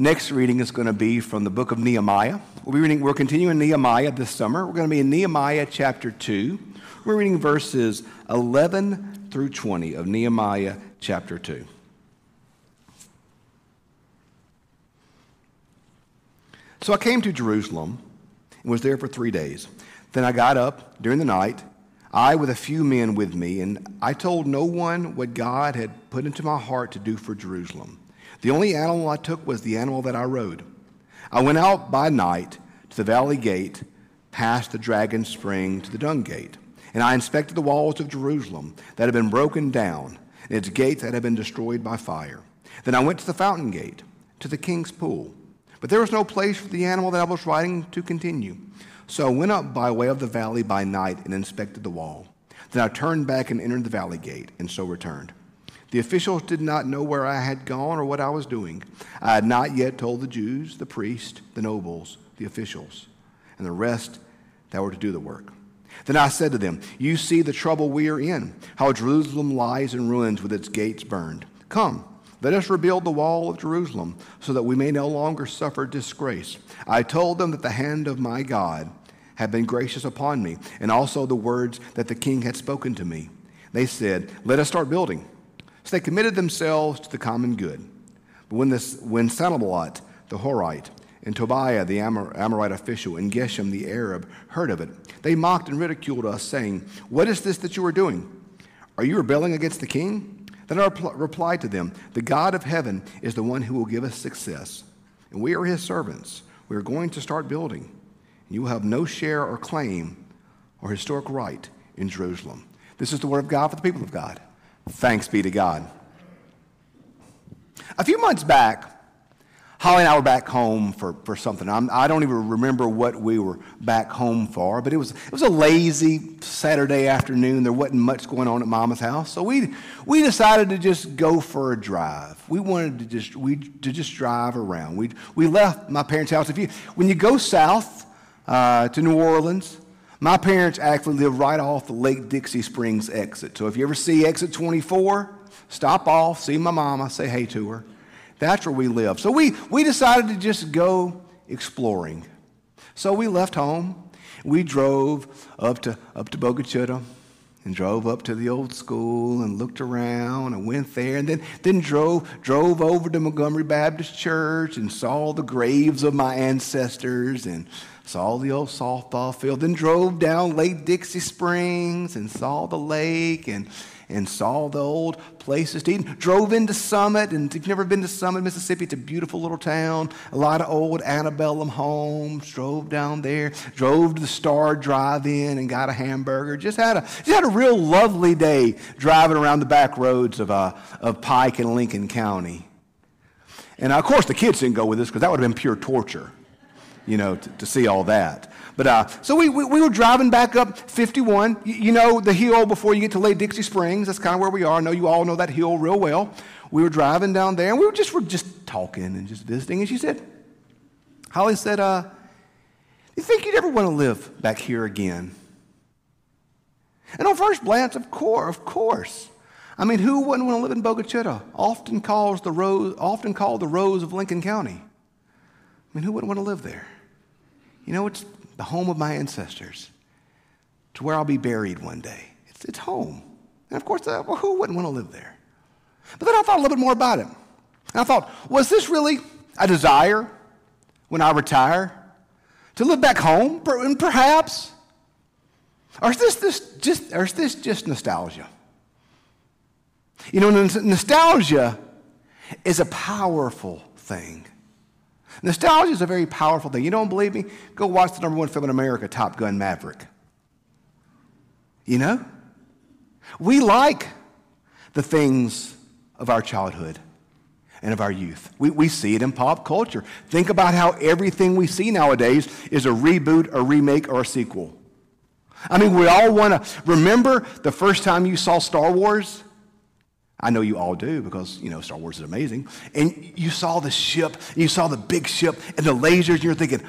Next reading is going to be from the book of Nehemiah. We'll be reading, we're continuing Nehemiah this summer. We're going to be in Nehemiah chapter 2. We're reading verses 11 through 20 of Nehemiah chapter 2. So I came to Jerusalem and was there for three days. Then I got up during the night, I with a few men with me, and I told no one what God had put into my heart to do for Jerusalem. The only animal I took was the animal that I rode. I went out by night to the valley gate, past the dragon spring to the dung gate, and I inspected the walls of Jerusalem that had been broken down, and its gates that had been destroyed by fire. Then I went to the fountain gate, to the king's pool. But there was no place for the animal that I was riding to continue. So I went up by way of the valley by night and inspected the wall. Then I turned back and entered the valley gate, and so returned. The officials did not know where I had gone or what I was doing. I had not yet told the Jews, the priests, the nobles, the officials, and the rest that were to do the work. Then I said to them, You see the trouble we are in, how Jerusalem lies in ruins with its gates burned. Come, let us rebuild the wall of Jerusalem so that we may no longer suffer disgrace. I told them that the hand of my God had been gracious upon me, and also the words that the king had spoken to me. They said, Let us start building. So they committed themselves to the common good. But when, this, when Sanballat the Horite and Tobiah the Amor, Amorite official and Geshem the Arab heard of it, they mocked and ridiculed us, saying, What is this that you are doing? Are you rebelling against the king? Then I replied to them, The God of heaven is the one who will give us success, and we are his servants. We are going to start building, and you will have no share or claim or historic right in Jerusalem. This is the word of God for the people of God. Thanks be to God. A few months back, Holly and I were back home for, for something. I'm, I do not even remember what we were back home for, but it was, it was a lazy Saturday afternoon. There wasn't much going on at Mama's house. So we, we decided to just go for a drive. We wanted to just, we, to just drive around. We, we left my parents' house. If you, when you go south uh, to New Orleans, my parents actually live right off the Lake Dixie Springs exit. So if you ever see exit 24, stop off, see my mama, say hey to her. That's where we live. So we, we decided to just go exploring. So we left home. We drove up to, up to Bogue Chitto and drove up to the old school and looked around and went there and then, then drove, drove over to Montgomery Baptist Church and saw the graves of my ancestors and saw the old softball field, then drove down Lake Dixie Springs and saw the lake and, and saw the old places to eat. Drove into Summit, and if you've never been to Summit, Mississippi, it's a beautiful little town. A lot of old antebellum homes. Drove down there, drove to the Star Drive-In and got a hamburger. Just had a, just had a real lovely day driving around the back roads of, uh, of Pike and Lincoln County. And of course, the kids didn't go with us because that would have been pure torture you know, to, to see all that. But uh, so we, we, we, were driving back up 51. You, you, know, the hill before you get to Lake Dixie Springs. That's kind of where we are. I know you all know that hill real well. We were driving down there and we were just, were just talking and just visiting. And she said, Holly said, uh, you think you'd ever want to live back here again? And on first glance, of course, of course. I mean, who wouldn't want to live in Bogue Chitto? Often calls the rose, often called the rose of Lincoln County. I mean, who wouldn't want to live there? You know, it's the home of my ancestors. To where I'll be buried one day. It's, it's home. And of course, uh, well, who wouldn't want to live there? But then I thought a little bit more about it. And I thought, was this really a desire when I retire to live back home? And perhaps. Or is this, this just, or is this just nostalgia? You know, nostalgia is a powerful thing. Nostalgia is a very powerful thing. You don't believe me? Go watch the number one film in America, Top Gun Maverick. You know? We like the things of our childhood and of our youth. We, we see it in pop culture. Think about how everything we see nowadays is a reboot, a remake, or a sequel. I mean, we all want to remember the first time you saw Star Wars? I know you all do because, you know, Star Wars is amazing. And you saw the ship, you saw the big ship and the lasers, and you're thinking,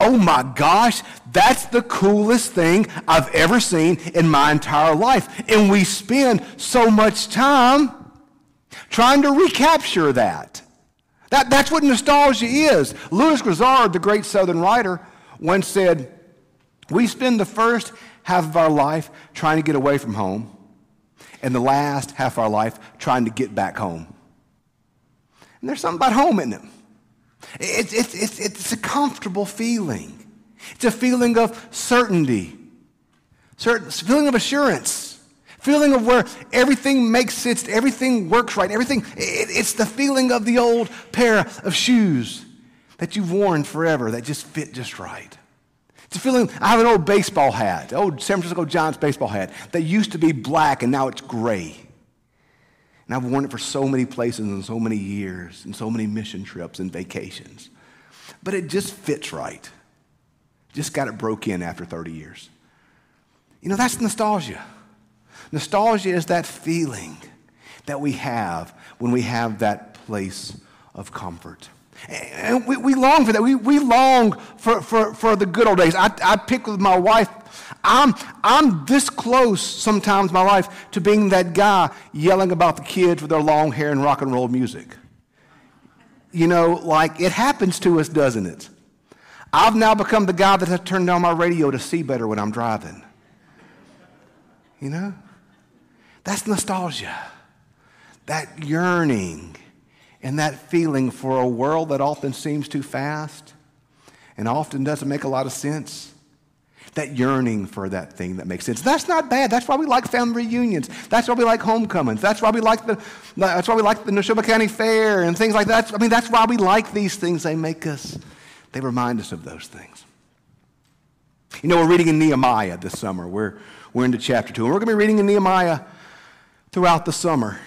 oh my gosh, that's the coolest thing I've ever seen in my entire life. And we spend so much time trying to recapture that. That, that's what nostalgia is. Lewis Grizzard, the great Southern writer, once said, We spend the first half of our life trying to get away from home, and the last half of our life trying to get back home. And there's something about home in it. It's, it's, it's, it's a comfortable feeling. It's a feeling of certainty, certain, feeling of assurance, feeling of where everything makes sense, everything works right, everything. It, it's the feeling of the old pair of shoes that you've worn forever that just fit just right. It's a feeling, I have an old baseball hat, old San Francisco Giants baseball hat that used to be black and now it's gray. And I've worn it for so many places and so many years and so many mission trips and vacations. But it just fits right. Just got it broke in after 30 years. You know, that's nostalgia. Nostalgia is that feeling that we have when we have that place of comfort. And we, we long for that. We, we long for, for, for the good old days. I, I pick with my wife. I'm, I'm this close sometimes my life to being that guy yelling about the kids with their long hair and rock and roll music. You know, like it happens to us, doesn't it? I've now become the guy that has turned down my radio to see better when I'm driving. You know? That's nostalgia. That yearning and that feeling for a world that often seems too fast and often doesn't make a lot of sense. That yearning for that thing that makes sense. That's not bad. That's why we like family reunions. That's why we like homecomings. That's why we like the, that's why we like the Neshoba County Fair and things like that. I mean, that's why we like these things. They make us, they remind us of those things. You know, we're reading in Nehemiah this summer. We're, we're into chapter two. And we're going to be reading in Nehemiah throughout the summer.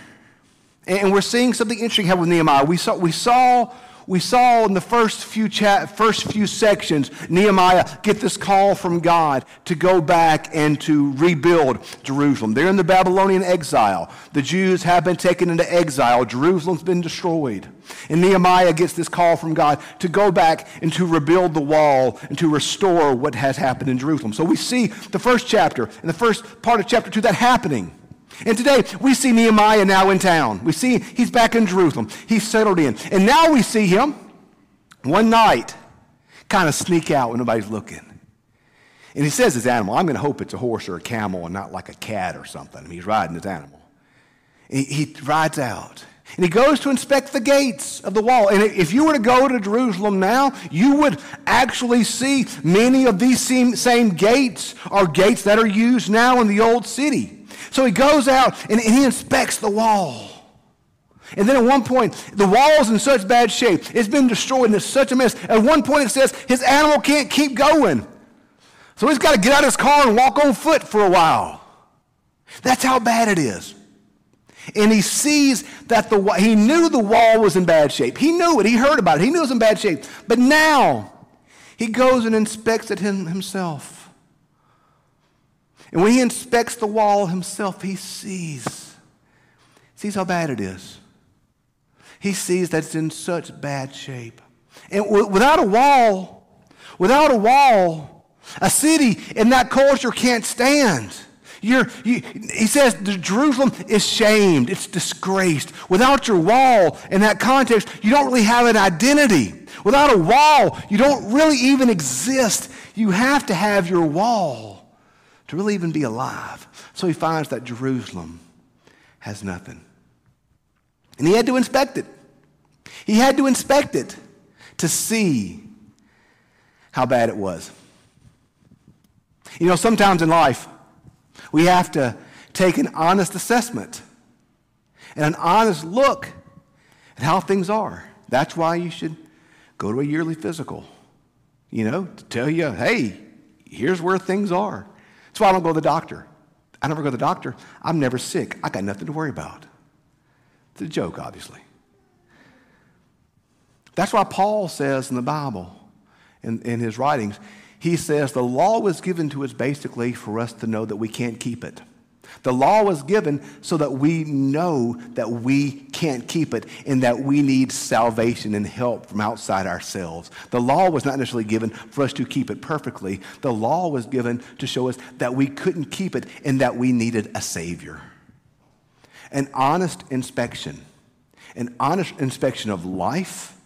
And we're seeing something interesting happen with Nehemiah. We saw, we saw, we saw in the first few, chat, first few sections, Nehemiah get this call from God to go back and to rebuild Jerusalem. They're in the Babylonian exile. The Jews have been taken into exile. Jerusalem's been destroyed. And Nehemiah gets this call from God to go back and to rebuild the wall and to restore what has happened in Jerusalem. So we see the first chapter and the first part of chapter 2 that happening. And today we see Nehemiah now in town. We see he's back in Jerusalem. He's settled in. And now we see him one night kind of sneak out when nobody's looking. And he says his animal, I'm going to hope it's a horse or a camel and not like a cat or something. I mean, he's riding his animal. He, he rides out. And he goes to inspect the gates of the wall. And if you were to go to Jerusalem now, you would actually see many of these same, same gates are gates that are used now in the old city. So he goes out and, he inspects the wall. And then at one point, the wall's in such bad shape. It's been destroyed and it's such a mess. At one point, it says his animal can't keep going. So he's got to get out of his car and walk on foot for a while. That's how bad it is. And he sees that the he knew the wall was in bad shape. He knew it. He heard about it. He knew it was in bad shape. But now he goes and inspects it himself. And when he inspects the wall himself, he sees, sees how bad it is. He sees that it's in such bad shape. And w- without a wall, without a wall, a city in that culture can't stand. You, he says Jerusalem is shamed, it's disgraced. Without your wall in that context, you don't really have an identity. Without a wall, you don't really even exist. You have to have your wall to really even be alive. So he finds that Jerusalem has nothing. And he had to inspect it. He had to inspect it to see how bad it was. You know, sometimes in life, we have to take an honest assessment and an honest look at how things are. That's why you should go to a yearly physical, you know, to tell you, hey, here's where things are. That's why I don't go to the doctor. I never go to the doctor. I'm never sick. I got nothing to worry about. It's a joke, obviously. That's why Paul says in the Bible, in, in his writings, he says the law was given to us basically for us to know that we can't keep it. The law was given so that we know that we can't keep it and that we need salvation and help from outside ourselves. The law was not necessarily given for us to keep it perfectly. The law was given to show us that we couldn't keep it and that we needed a Savior. An honest inspection An honest inspection of life,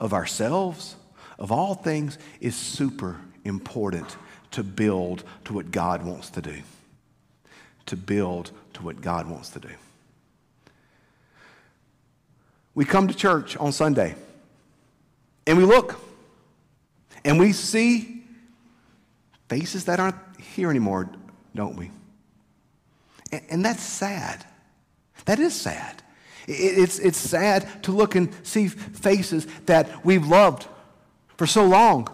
of ourselves, of all things is super important to build to what God wants to do. To build to what God wants to do. We come to church on Sunday and we look and we see faces that aren't here anymore, don't we? And that's sad. That is sad. It's, it's sad to look and see faces that we've loved for so long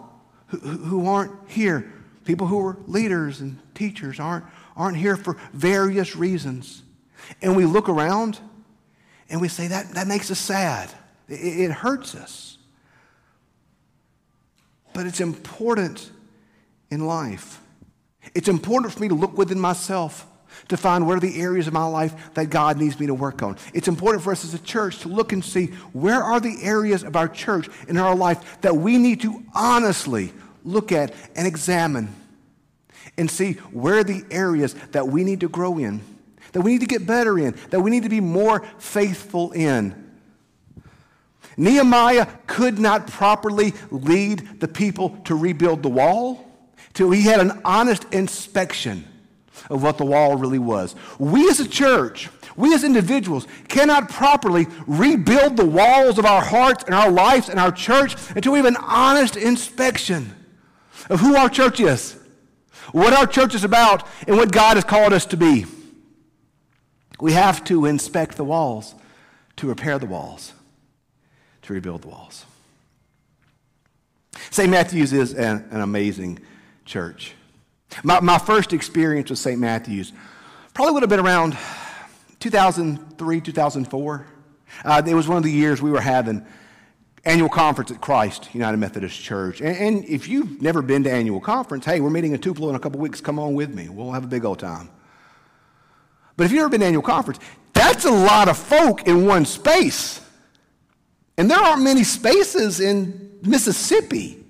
who, who aren't here. People who were leaders and teachers aren't, aren't here for various reasons. And we look around and we say, that, that makes us sad. It, it hurts us. But it's important in life. It's important for me to look within myself to find what are the areas of my life that God needs me to work on. It's important for us as a church to look and see where are the areas of our church and our life that we need to honestly look at and examine and see where are the areas that we need to grow in, that we need to get better in, that we need to be more faithful in. Nehemiah could not properly lead the people to rebuild the wall till he had an honest inspection of what the wall really was. We as a church, we as individuals cannot properly rebuild the walls of our hearts and our lives and our church until we have an honest inspection of who our church is, what our church is about, and what God has called us to be. We have to inspect the walls to repair the walls, to rebuild the walls. St. Matthew's is an, an amazing church. My, my first experience with St. Matthew's probably would have been around 2003, 2004. Uh, it was one of the years we were having annual conference at Christ United Methodist Church. And, and, if you've never been to annual conference, hey, we're meeting in Tupelo in a couple weeks. Come on with me. We'll have a big old time. But if you've never been to annual conference, that's a lot of folk in one space. And there aren't many spaces in Mississippi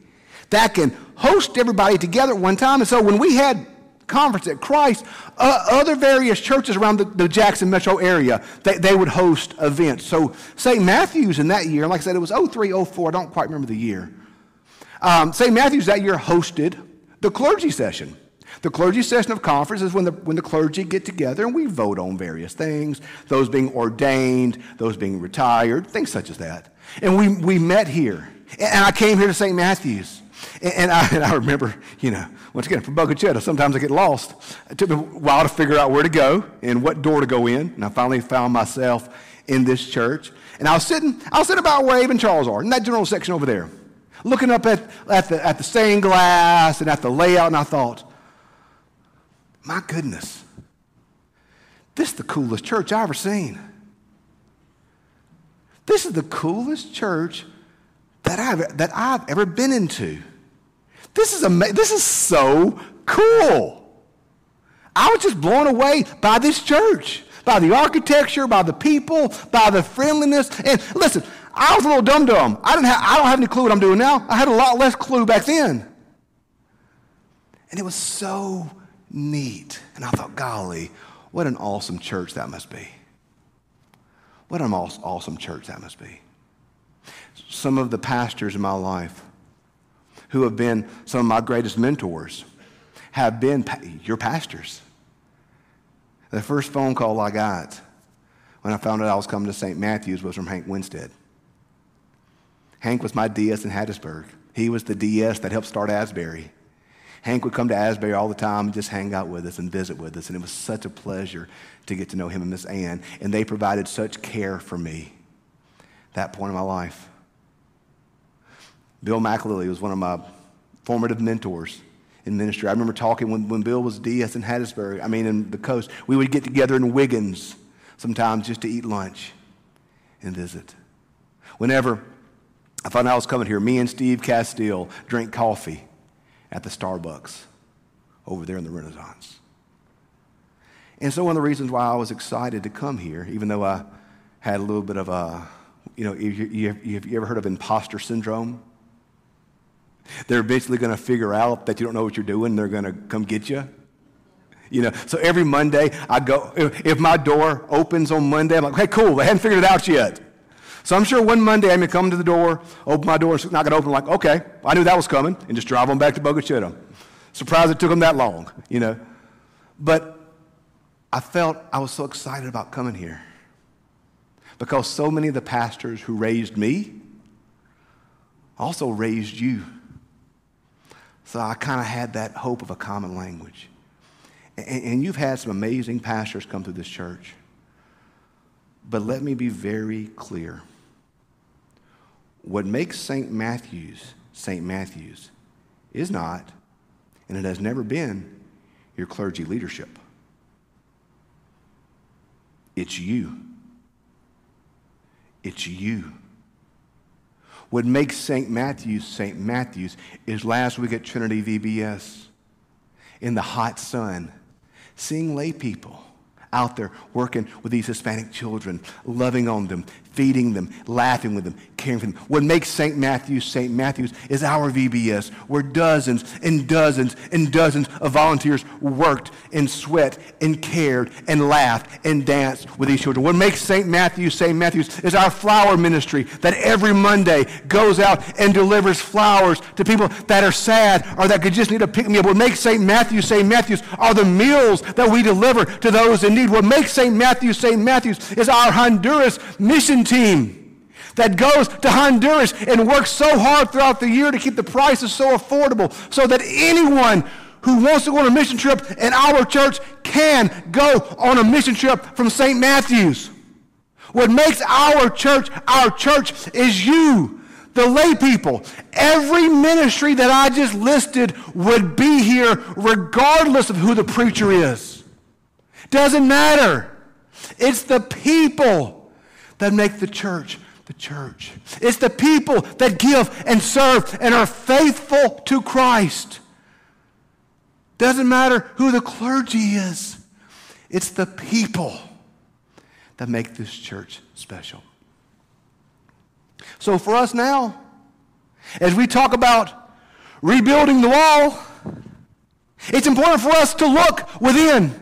that can host everybody together at one time. And so when we had conference at Christ, uh, other various churches around the, the Jackson metro area, they, they, would host events. So St. Matthew's in that year, like I said, it was 03, 04, I don't quite remember the year. Um, St. Matthew's that year hosted the clergy session. The clergy session of conference is when the, when the clergy get together and we vote on various things, those being ordained, those being retired, things such as that. And we, we met here. And I came here to St. Matthew's. And I, and I remember, you know, once again, from Bogue Chitto, sometimes I get lost. It took me a while to figure out where to go and what door to go in. And I finally found myself in this church. And I was sitting, I was sitting about where Abe and Charles are, in that general section over there, looking up at, at, the, at the stained glass and at the layout, and I thought, my goodness, this is the coolest church I've ever seen. This is the coolest church that I've, that I've ever been into. This is, amazing. this is so cool. I was just blown away by this church, by the architecture, by the people, by the friendliness. And listen, I was a little dumb dumb. I, didn't have, I don't have any clue what I'm doing now. I had a lot less clue back then. And it was so neat. And I thought, golly, what an awesome church that must be. What an awesome church that must be. Some of the pastors in my life who have been some of my greatest mentors have been your pastors. The first phone call I got when I found out I was coming to St. Matthew's was from Hank Winstead. Hank was my DS in Hattiesburg. He was the DS that helped start Asbury. Hank would come to Asbury all the time and just hang out with us and visit with us, and it was such a pleasure to get to know him and Miss Ann. And they provided such care for me that point in my life. Bill McAlilly was one of my formative mentors in ministry. I remember talking when, when Bill was DS in Hattiesburg, I mean, in the coast. We would get together in Wiggins sometimes just to eat lunch and visit. Whenever I found out I was coming here, me and Steve Castile drank coffee at the Starbucks over there in the Renaissance. And so, one of the reasons why I was excited to come here, even though I had a little bit of a, you know, you, you, you, you ever heard of imposter syndrome? They're basically going to figure out that you don't know what you're doing. They're going to come get you. You know, so every Monday I go, if my door opens on Monday, I'm like, hey, cool, they haven't figured it out yet. So I'm sure one Monday I'm to come to the door, open my door, not going to open, I'm like, okay, I knew that was coming, and just drive on back to Bogue Chitto. Surprised it took them that long, you know. But I felt I was so excited about coming here because so many of the pastors who raised me also raised you. So I kind of had that hope of a common language. And, and you've had some amazing pastors come through this church. But let me be very clear. What makes St. Matthew's St. Matthew's is not, and it has never been, your clergy leadership. It's you. It's you. What makes St. Matthew's St. Matthew's is last week at Trinity VBS in the hot sun, seeing lay people out there working with these Hispanic children, loving on them, feeding them, laughing with them, caring for them. What makes St. Matthew's St. Matthew's is our VBS, where dozens and dozens and dozens of volunteers worked and sweat and cared and laughed and danced with these children. What makes St. Matthew's St. Matthew's is our flower ministry that every Monday goes out and delivers flowers to people that are sad or that could just need a pick me up. What makes St. Matthew's St. Matthew's are the meals that we deliver to those in need. What makes St. Matthew's St. Matthew's is our Honduras mission team that goes to Honduras and works so hard throughout the year to keep the prices so affordable so that anyone who wants to go on a mission trip in our church can go on a mission trip from St. Matthew's. What makes our church our church is you, the lay people. Every ministry that I just listed would be here regardless of who the preacher is. Doesn't matter. It's the people that make the church the church. It's the people that give and serve and are faithful to Christ. Doesn't matter who the clergy is, it's the people that make this church special. So, for us now, as we talk about rebuilding the wall, it's important for us to look within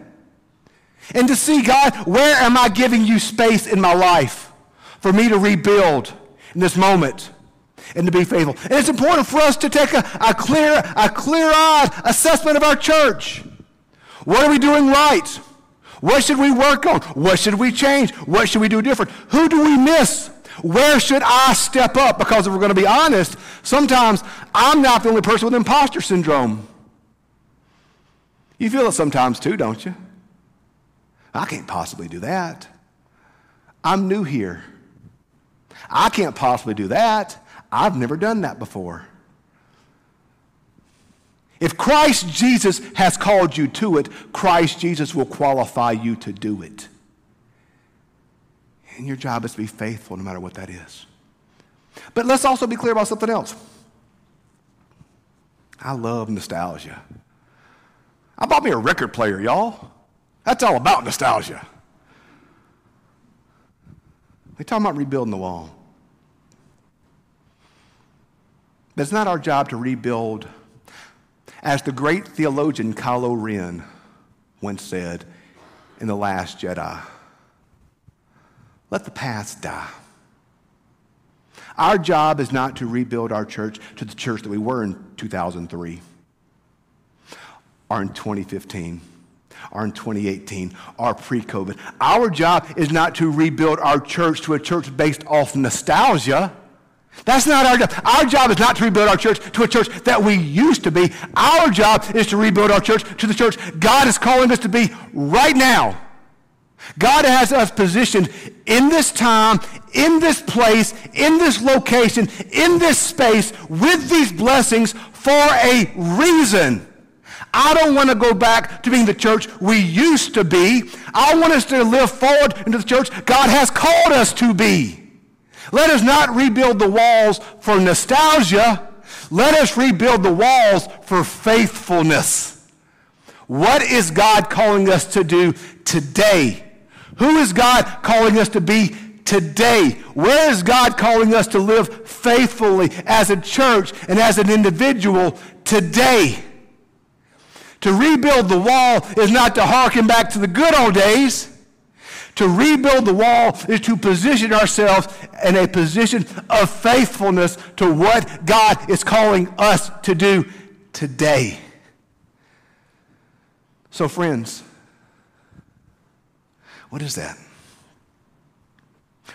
and to see God, where am I giving you space in my life? For me to rebuild in this moment and to be faithful. And it's important for us to take a, a clear, a clear-eyed assessment of our church. What are we doing right? What should we work on? What should we change? What should we do different? Who do we miss? Where should I step up? Because if we're going to be honest, sometimes I'm not the only person with imposter syndrome. You feel it sometimes too, don't you? I can't possibly do that. I'm new here. I can't possibly do that. I've never done that before. If Christ Jesus has called you to it, Christ Jesus will qualify you to do it. And your job is to be faithful no matter what that is. But let's also be clear about something else. I love nostalgia. I bought me a record player, y'all. That's all about nostalgia. We're talking about rebuilding the wall. But it's not our job to rebuild. As the great theologian Kylo Ren once said in The Last Jedi, let the past die. Our job is not to rebuild our church to the church that we were in 2003 or in 2015 or in 2018 or pre COVID. Our job is not to rebuild our church to a church based off nostalgia. That's not our job. Our job is not to rebuild our church to a church that we used to be. Our job is to rebuild our church to the church God is calling us to be right now. God has us positioned in this time, in this place, in this location, in this space, with these blessings for a reason. I don't want to go back to being the church we used to be. I want us to live forward into the church God has called us to be. Let us not rebuild the walls for nostalgia. Let us rebuild the walls for faithfulness. What is God calling us to do today? Who is God calling us to be today? Where is God calling us to live faithfully as a church and as an individual today? To rebuild the wall is not to harken back to the good old days. To rebuild the wall is to position ourselves in a position of faithfulness to what God is calling us to do today. So, friends, what is that?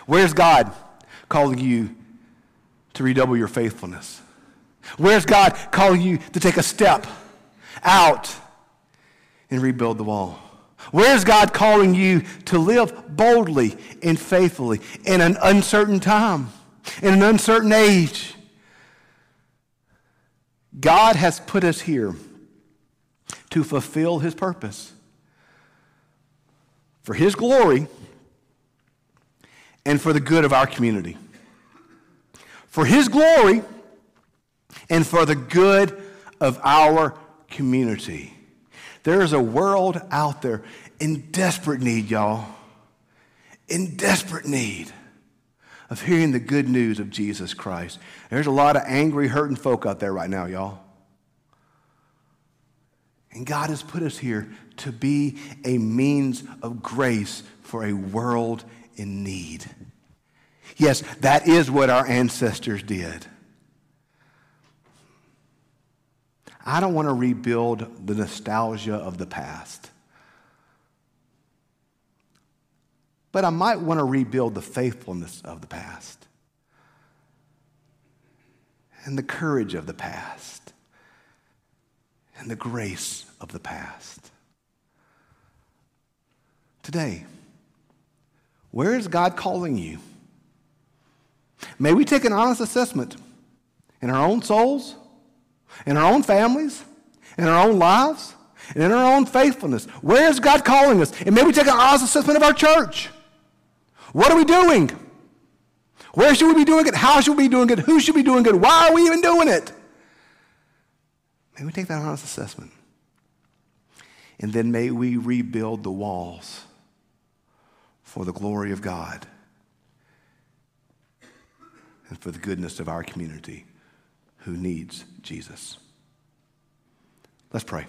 Where's God calling you to redouble your faithfulness? Where's God calling you to take a step out and rebuild the wall? Where's God calling you to live boldly and faithfully in an uncertain time, in an uncertain age? God has put us here to fulfill his purpose for his glory and for the good of our community. For his glory and for the good of our community. There is a world out there in desperate need, y'all, in desperate need of hearing the good news of Jesus Christ. There's a lot of angry, hurting folk out there right now, y'all. And God has put us here to be a means of grace for a world in need. Yes, that is what our ancestors did. I don't want to rebuild the nostalgia of the past. But I might want to rebuild the faithfulness of the past and the courage of the past and the grace of the past. Today, where is God calling you? May we take an honest assessment in our own souls, in our own families, in our own lives, and in our own faithfulness. Where is God calling us? And may we take an honest assessment of our church. What are we doing? Where should we be doing it? How should we be doing it? Who should be doing it? Why are we even doing it? May we take that honest assessment. And then may we rebuild the walls for the glory of God and for the goodness of our community who needs Jesus. Let's pray.